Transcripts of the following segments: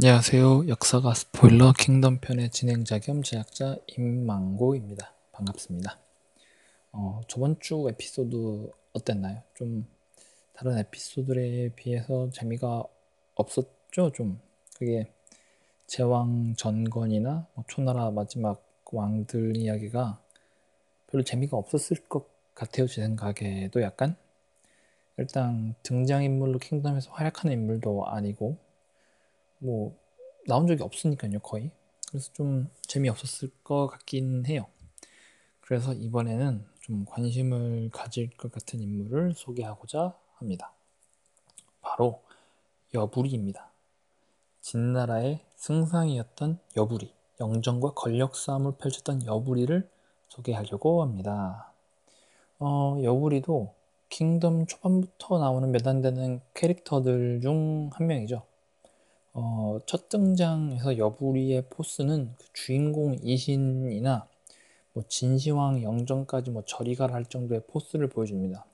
안녕하세요. 역사가 스포일러 킹덤 편의 진행자 겸 제작자 임망고입니다. 반갑습니다. 어, 저번 주 에피소드 어땠나요? 좀 다른 에피소드에 비해서 재미가 없었죠? 좀 그게 제왕 전건이나 뭐 초나라 마지막 왕들 이야기가 별로 재미가 없었을 것 같아요. 제 생각에도 약간 일단 등장인물로 킹덤에서 활약하는 인물도 아니고 뭐 나온 적이 없으니까요 거의. 그래서 좀 재미없었을 것 같긴 해요. 그래서 이번에는 좀 관심을 가질 것 같은 인물을 소개하고자 합니다. 바로 여부리입니다. 진나라의 승상이었던 여부리 영정과 권력 싸움을 펼쳤던 여부리를 소개하려고 합니다. 어, 여부리도 킹덤 초반부터 나오는 몇 안 되는 캐릭터들 중 한 명이죠 어, 첫 등장에서 여부리의 포스는 그 주인공 이신이나 뭐 진시황 영정까지 뭐 저리가라 할 정도의 포스를 보여줍니다.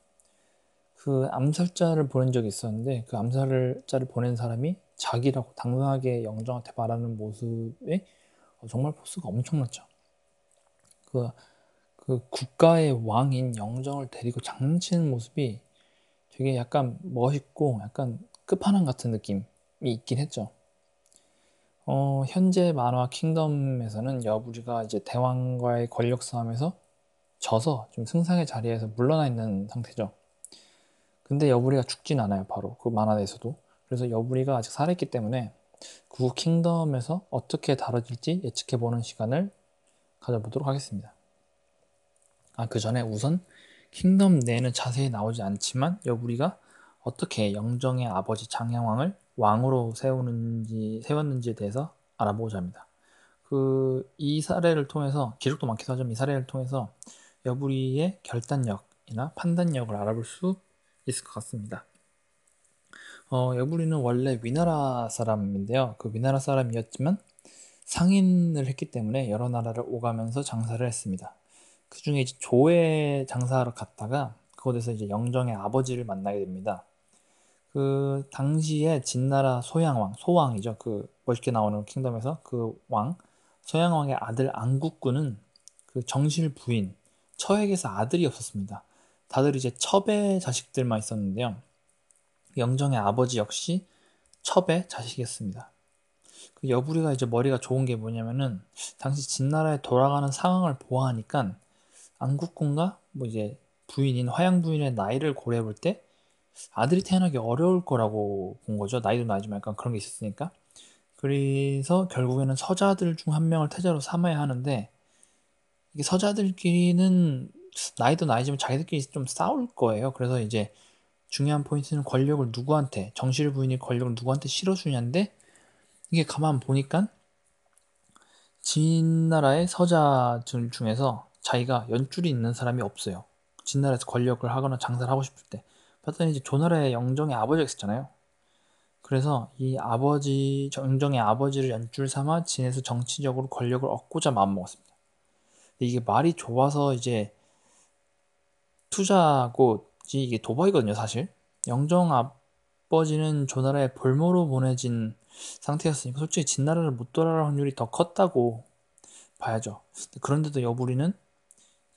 그 암살자를 보낸 적이 있었는데 그 암살자를 보낸 사람이 자기라고 당당하게 영정한테 말하는 모습에 어, 정말 포스가 엄청났죠. 그, 그 국가의 왕인 영정을 데리고 장난치는 모습이 되게 약간 멋있고 약간 끝판왕 같은 느낌이 있긴 했죠. 어, 현재 만화 킹덤에서는 여부리가 이제 대왕과의 권력 싸움에서 져서 좀 승상의 자리에서 물러나 있는 상태죠. 근데 여부리가 죽진 않아요, 바로 그 만화 내에서도. 그래서 여부리가 아직 살아있기 때문에 그 킹덤에서 어떻게 다뤄질지 예측해보는 시간을 가져보도록 하겠습니다. 아, 그 전에 우선 킹덤 내는 자세히 나오지 않지만 여부리가 어떻게 영정의 아버지 장양왕을 왕으로 세우는지 세웠는지에 대해서 알아보고자 합니다. 그 이 사례를 통해서 기록도 많기도 하지만 이 사례를 통해서 여부리의 결단력이나 판단력을 알아볼 수 있을 것 같습니다. 어, 여부리는 원래 위나라 사람인데요. 그 위나라 사람이었지만 상인을 했기 때문에 여러 나라를 오가면서 장사를 했습니다. 그 중에 조에 장사하러 갔다가 그곳에서 이제 영정의 아버지를 만나게 됩니다. 그 당시에 진나라 소양왕, 소왕이죠. 그 멋있게 나오는 킹덤에서 그 왕, 소양왕의 아들 안국군은 그 정실 부인, 처에게서 아들이 없었습니다. 다들 이제 첩의 자식들만 있었는데요. 영정의 아버지 역시 첩의 자식이었습니다. 그 여부리가 이제 머리가 좋은 게 뭐냐면은 당시 진나라에 돌아가는 상황을 보아하니까 안국군과 뭐 이제 부인인 화양 부인의 나이를 고려해 볼 때 아들이 태어나기 어려울 거라고 본 거죠. 나이도 나이지만 약간 그런 게 있었으니까. 그래서 결국에는 서자들 중 한 명을 태자로 삼아야 하는데 이게 서자들끼리는 나이도 나이지만 자기들끼리 좀 싸울 거예요. 그래서 이제 중요한 포인트는 권력을 누구한테 정실 부인이 권력을 누구한테 실어주냐인데 이게 가만 보니까 진나라의 서자들 중에서 자기가 연줄이 있는 사람이 없어요. 진나라에서 권력을 하거나 장사를 하고 싶을 때 봤더니 이제 조나라의 영정의 아버지가 있었잖아요. 그래서 이 아버지, 영정의 아버지를 연줄 삼아 진에서 정치적으로 권력을 얻고자 마음먹었습니다. 이게 말이 좋아서 이제 투자고 이게 도박이거든요, 사실. 영정 아버지는 조나라에 볼모로 보내진 상태였으니까 솔직히 진나라를 못 돌아갈 확률이 더 컸다고 봐야죠. 그런데도 여부리는 그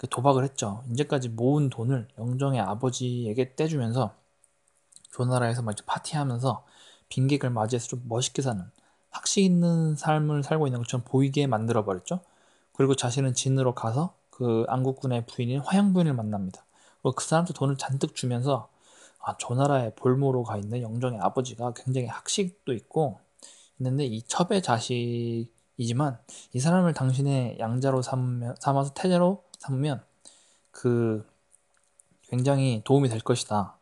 도박을 했죠. 이제까지 모은 돈을 영정의 아버지에게 떼주면서 조나라에서 막 파티하면서 빈객을 맞이해서 좀 멋있게 사는 학식 있는 삶을 살고 있는 것처럼 보이게 만들어 버렸죠. 그리고 자신은 진으로 가서 그 안국군의 부인인 화양 부인을 만납니다. 그리고 그 사람도 돈을 잔뜩 주면서 아, 조나라의 볼모로 가 있는 영정의 아버지가 굉장히 학식도 있고 있는데 이 첩의 자식이지만 이 사람을 당신의 양자로 삼아서 태자로 삼으면 그 굉장히 도움이 될 것이다.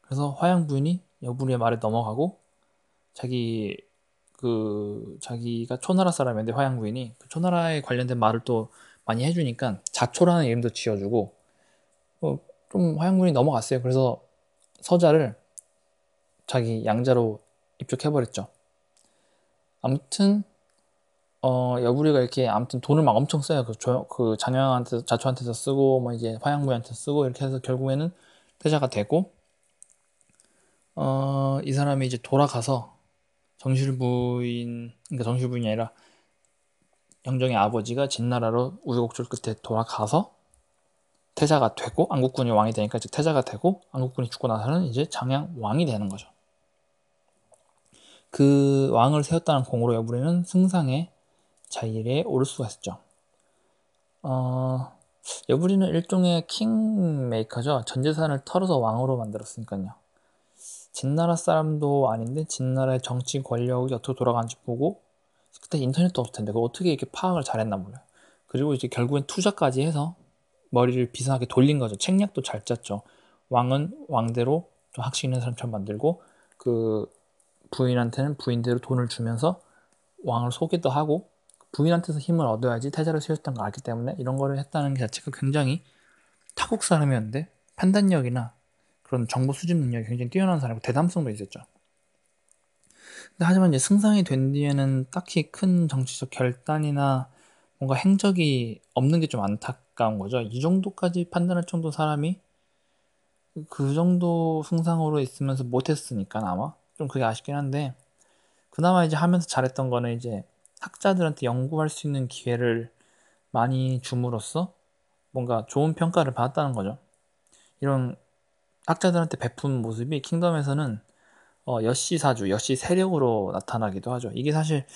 그래서 화양 부인이 여부리의 말에 넘어가고 자기 그 자기가 초나라 사람인데 화양 부인이 그 초나라에 관련된 말을 또 많이 해주니까 자초라는 이름도 지어주고 어, 좀 화양 부인이 넘어갔어요. 그래서 서자를 자기 양자로 입족해버렸죠. 아무튼 어, 여부리가 이렇게 아무튼 돈을 막 엄청 써요. 그, 조, 그 장영한테 자초한테서 쓰고 뭐 이제 화양부한테 쓰고 이렇게 해서 결국에는 태자가 되고 어, 이 사람이 이제 돌아가서 정실 부인 그러니까 정실 부인이 아니라 영정의 아버지가 진나라로 우여곡절 끝에 돌아가서 태자가 되고 안국군이 왕이 되니까 이제 태자가 되고 안국군이 죽고 나서는 이제 장양 왕이 되는 거죠. 그 왕을 세웠다는 공으로 여부리는 승상의 자리에 오를 수가 있었죠. 어, 여부리는 일종의 킹메이커죠. 전 재산을 털어서 왕으로 만들었으니까요. 진나라 사람도 아닌데 진나라의 정치 권력이 어떻게 돌아가는지 보고 그때 인터넷도 없을 텐데 그걸 어떻게 이렇게 파악을 잘했나 몰라요. 그리고 이제 결국엔 투자까지 해서 머리를 비상하게 돌린 거죠. 책략도 잘 짰죠. 왕은 왕대로 좀 학식 있는 사람처럼 만들고 그 부인한테는 부인대로 돈을 주면서 왕을 소개도 하고 부인한테서 힘을 얻어야지 태자를 세웠던 걸 알기 때문에 이런 거를 했다는 게 자체가 굉장히 타국 사람이었는데 판단력이나 그런 정보 수집 능력이 굉장히 뛰어난 사람이고 대담성도 있었죠. 근데 하지만 이제 승상이 된 뒤에는 딱히 큰 정치적 결단이나 뭔가 행적이 없는 게 좀 안타까운 거죠. 이 정도까지 판단할 정도 사람이 그 정도 승상으로 있으면서 못했으니까 아마 좀 그게 아쉽긴 한데 그나마 이제 하면서 잘했던 거는 이제 학자들한테 연구할 수 있는 기회를 많이 줌으로써 뭔가 좋은 평가를 받았다는 거죠. 이런 학자들한테 베푼 모습이 킹덤에서는 어, 여시 사주, 여시 세력으로 나타나기도 하죠. 이게 사실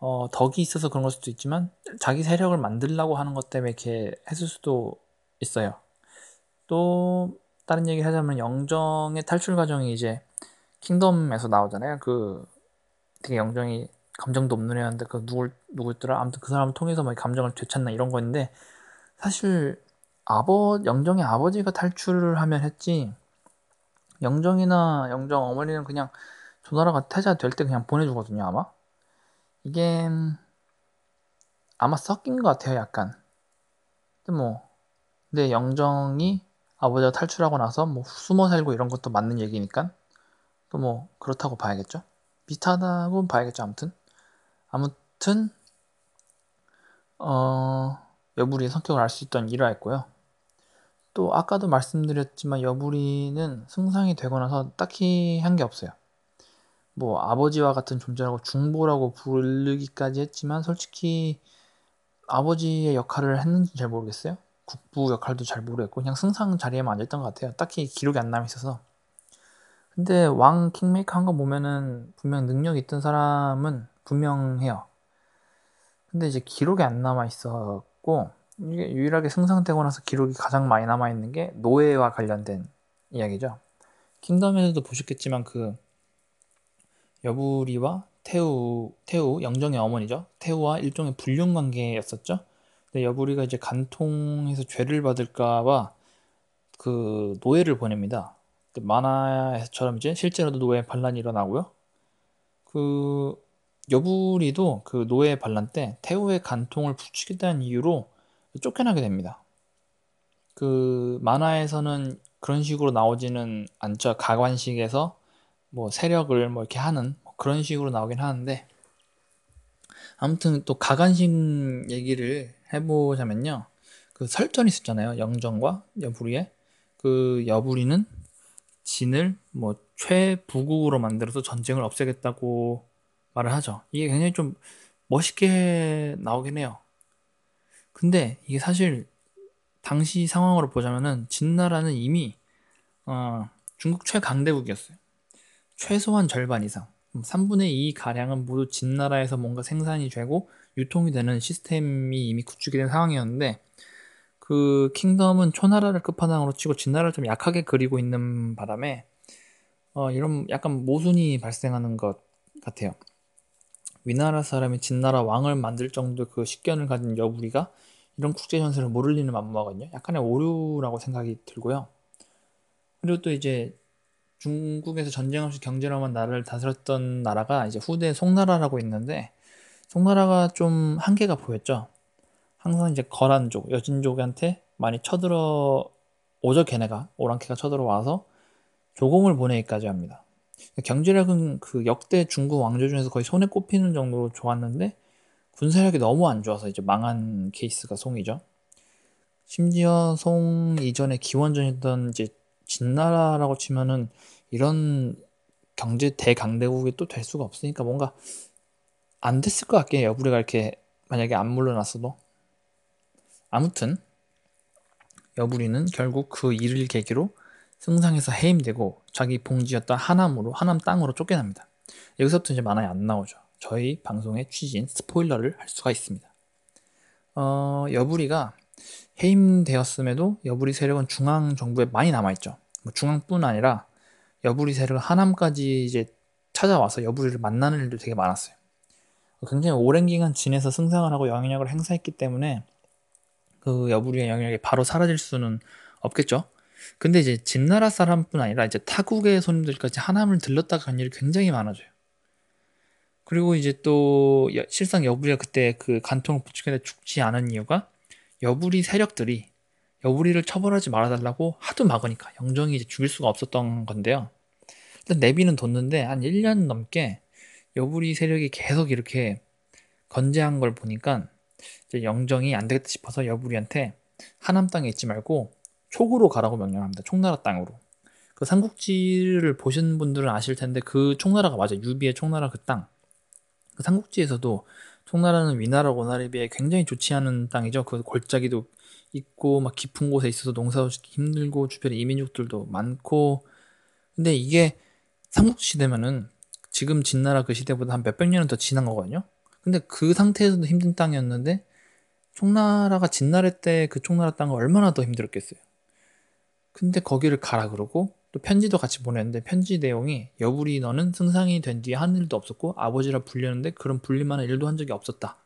어, 덕이 있어서 그런 걸 수도 있지만 자기 세력을 만들려고 하는 것 때문에 이렇게 했을 수도 있어요. 또 다른 얘기 하자면 영정의 탈출 과정이 이제 킹덤에서 나오잖아요. 그 되게 영정이 감정도 없는 애였는데 그 누굴 누구였더라? 아무튼 그 사람을 통해서 막 감정을 되찾나 이런 거였는데 사실 아버 영정의 아버지가 탈출을 하면 했지 영정이나 영정 어머니는 그냥 조나라가 태자 될 때 그냥 보내주거든요 아마. 이게 아마 섞인 것 같아요 약간. 근데 뭐 근데 영정이 아버지가 탈출하고 나서 뭐 숨어 살고 이런 것도 맞는 얘기니까 또 뭐 그렇다고 봐야겠죠? 비슷하다고 봐야겠죠 아무튼 아무튼 어 여부리의 성격을 알 수 있던 일화였고요 또 아까도 말씀드렸지만 여부리는 승상이 되고 나서 딱히 한 게 없어요. 뭐 아버지와 같은 존재라고 중보라고 부르기까지 했지만 솔직히 아버지의 역할을 했는지 잘 모르겠어요. 국부 역할도 잘 모르겠고 그냥 승상 자리에만 앉아있던 것 같아요. 딱히 기록이 안 남아 있어서. 근데 왕 킹메이커 한 거 보면은 분명 능력 있던 사람은 분명해요. 근데 이제 기록이 안 남아 있었고 이게 유일하게 생성되고 나서 기록이 가장 많이 남아 있는 게 노예와 관련된 이야기죠. 킹덤에서도 보셨겠지만 그 여부리와 태우 태우 영정의 어머니죠. 태우와 일종의 불륜 관계였었죠. 근데 여부리가 이제 간통해서 죄를 받을까봐 그 노예를 보냅니다. 만화에서처럼 이제 실제로도 노예 반란이 일어나고요. 그 여부리도 그 노예 반란 때 태우의 간통을 부추겠다는 이유로 쫓겨나게 됩니다. 그 만화에서는 그런 식으로 나오지는 않죠. 가관식에서 뭐 세력을 뭐 이렇게 하는 뭐 그런 식으로 나오긴 하는데 아무튼 또 가관식 얘기를 해보자면요. 그 설전이 있었잖아요. 영정과 여부리의 그 여부리는 진을 뭐 최부국으로 만들어서 전쟁을 없애겠다고 말을 하죠. 이게 굉장히 좀 멋있게 나오긴 해요. 근데 이게 사실 당시 상황으로 보자면은 진나라는 이미 어, 중국 최강대국이었어요. 최소한 절반 이상, 3분의 2 가량은 모두 진나라에서 뭔가 생산이 되고 유통이 되는 시스템이 이미 구축이 된 상황이었는데 그 킹덤은 초나라를 끝판왕으로 치고 진나라를 좀 약하게 그리고 있는 바람에 어, 이런 약간 모순이 발생하는 것 같아요. 위나라 사람이 진나라 왕을 만들 정도의 그 식견을 가진 여부리가 이런 국제 전세를 모를 리는 만무하거든요. 약간의 오류라고 생각이 들고요. 그리고 또 이제 중국에서 전쟁 없이 경제로만 나라를 다스렸던 나라가 이제 후대 송나라라고 있는데 송나라가 좀 한계가 보였죠. 항상 이제 거란족, 여진족한테 많이 쳐들어 오죠 걔네가 오랑캐가 쳐들어와서 조공을 보내기까지 합니다. 경제력은 그 역대 중국 왕조 중에서 거의 손에 꼽히는 정도로 좋았는데 군사력이 너무 안 좋아서 이제 망한 케이스가 송이죠. 심지어 송 이전에 기원전이던 이제 진나라라고 치면은 이런 경제 대강대국이 또 될 수가 없으니까 뭔가 안 됐을 것 같긴 해요. 우리가 이렇게 만약에 안 물러났어도 아무튼 여부리는 결국 그 일을 계기로 승상에서 해임되고 자기 봉지였던 하남으로 하남 땅으로 쫓겨납니다. 여기서부터 이제 만화에 안 나오죠. 저희 방송의 취지인 스포일러를 할 수가 있습니다. 어, 여부리가 해임되었음에도 여부리 세력은 중앙 정부에 많이 남아있죠. 뭐 중앙뿐 아니라 여부리 세력은 하남까지 이제 찾아와서 여부리를 만나는 일도 되게 많았어요. 굉장히 오랜 기간 지내서 승상을 하고 영향력을 행사했기 때문에 그 여부리의 영향력이 바로 사라질 수는 없겠죠. 근데 이제 진나라 사람뿐 아니라 이제 타국의 손님들까지 하남을 들렀다 간 일이 굉장히 많아져요. 그리고 이제 또 실상 여부리가 그때 그 간통을 부추겨내 죽지 않은 이유가 여부리 세력들이 여부리를 처벌하지 말아달라고 하도 막으니까 영정이 이제 죽일 수가 없었던 건데요. 일단 내비는 뒀는데 한 1년 넘게 여부리 세력이 계속 이렇게 건재한 걸 보니까 이제 영정이 안 되겠다 싶어서 여부리한테 하남 땅에 있지 말고 촉으로 가라고 명령합니다. 총나라 땅으로. 그 삼국지를 보신 분들은 아실 텐데 그 총나라가 맞아요. 유비의 총나라 그 땅. 그 삼국지에서도 총나라는 위나라 원나라에 비해 굉장히 좋지 않은 땅이죠. 그 골짜기도 있고 막 깊은 곳에 있어서 농사 짓기 힘들고 주변에 이민족들도 많고 근데 이게 삼국지 시대면은 지금 진나라 그 시대보다 한 몇백 년은 더 지난 거거든요. 근데 그 상태에서도 힘든 땅이었는데 총나라가 진나라 때 그 총나라 땅은 얼마나 더 힘들었겠어요. 근데 거기를 가라 그러고 또 편지도 같이 보냈는데 편지 내용이 여부리 너는 승상이 된 뒤에 한 일도 없었고 아버지라 불렸는데 그런 불릴만한 일도 한 적이 없었다.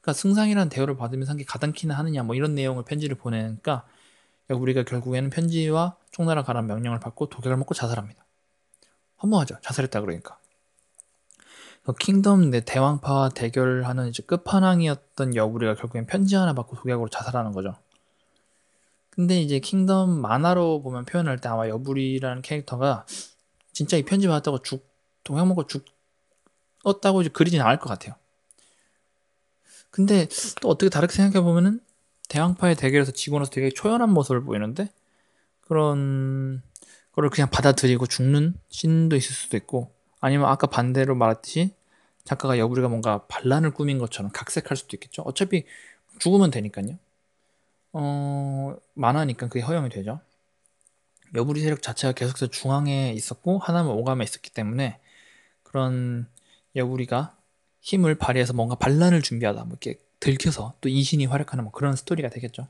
그러니까 승상이라는 대우를 받으면서 한 게 가당키나 하느냐 뭐 이런 내용을 편지를 보내니까 여부리가 결국에는 편지와 총나라 가란 명령을 받고 독약을 먹고 자살합니다. 허무하죠. 자살했다 그러니까. 그 킹덤 내 대왕파와 대결하는 이제 끝판왕이었던 여부리가 결국엔 편지 하나 받고 독약으로 자살하는 거죠. 근데 이제 킹덤 만화로 보면 표현할 때 아마 여부리라는 캐릭터가 진짜 이 편지 받았다고 죽 동양 먹고 죽었다고 이제 그리진 않을 것 같아요. 근데 또 어떻게 다르게 생각해 보면은 대왕파의 대결에서 지고 나서 되게 초연한 모습을 보이는데 그런 거를 그냥 받아들이고 죽는 신도 있을 수도 있고 아니면 아까 반대로 말했듯이 작가가 여부리가 뭔가 반란을 꾸민 것처럼 각색할 수도 있겠죠. 어차피 죽으면 되니까요. 어, 만화니까 그게 허용이 되죠. 여부리 세력 자체가 계속해서 중앙에 있었고 하나만 오감에 있었기 때문에 그런 여부리가 힘을 발휘해서 뭔가 반란을 준비하다 뭐 이렇게 들켜서 또 이신이 활약하는 뭐 그런 스토리가 되겠죠.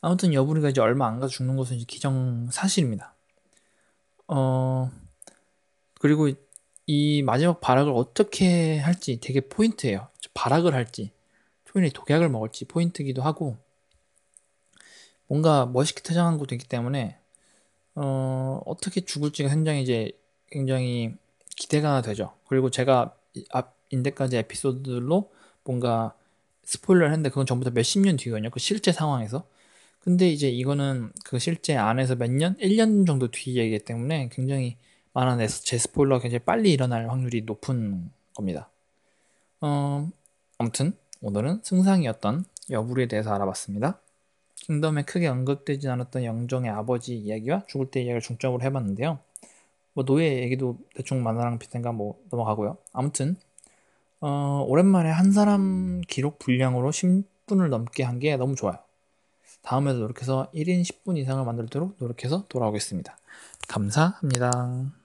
아무튼 여부리가 이제 얼마 안 가서 죽는 것은 이제 기정 사실입니다. 어 그리고 이 마지막 발악을 어떻게 할지 되게 포인트예요. 발악을 할지 초인이 독약을 먹을지 포인트기도 하고 뭔가 멋있게 퇴장한 것도 있기 때문에 어, 어떻게 죽을지가 굉장히 이제 굉장히 기대가 되죠. 그리고 제가 앞 인데까지 에피소드로 뭔가 스포일러를 했는데 그건 전부 다 몇십 년 뒤거든요. 그 실제 상황에서. 근데 이제 이거는 그 실제 안에서 몇 년? 1년 정도 뒤 얘기이기 때문에 굉장히 많은 제 스포일러가 굉장히 빨리 일어날 확률이 높은 겁니다. 어, 아무튼 오늘은 승상이었던 여부리에 대해서 알아봤습니다. 킹덤에 크게 언급되지 않았던 영정의 아버지 이야기와 죽을 때 이야기를 중점으로 해봤는데요. 뭐 노예 얘기도 대충 만화랑 비슷한가 뭐 넘어가고요. 아무튼 어, 오랜만에 한 사람 기록 분량으로 10분을 넘게 한 게 너무 좋아요. 다음에도 노력해서 1인 10분 이상을 만들도록 노력해서 돌아오겠습니다. 감사합니다.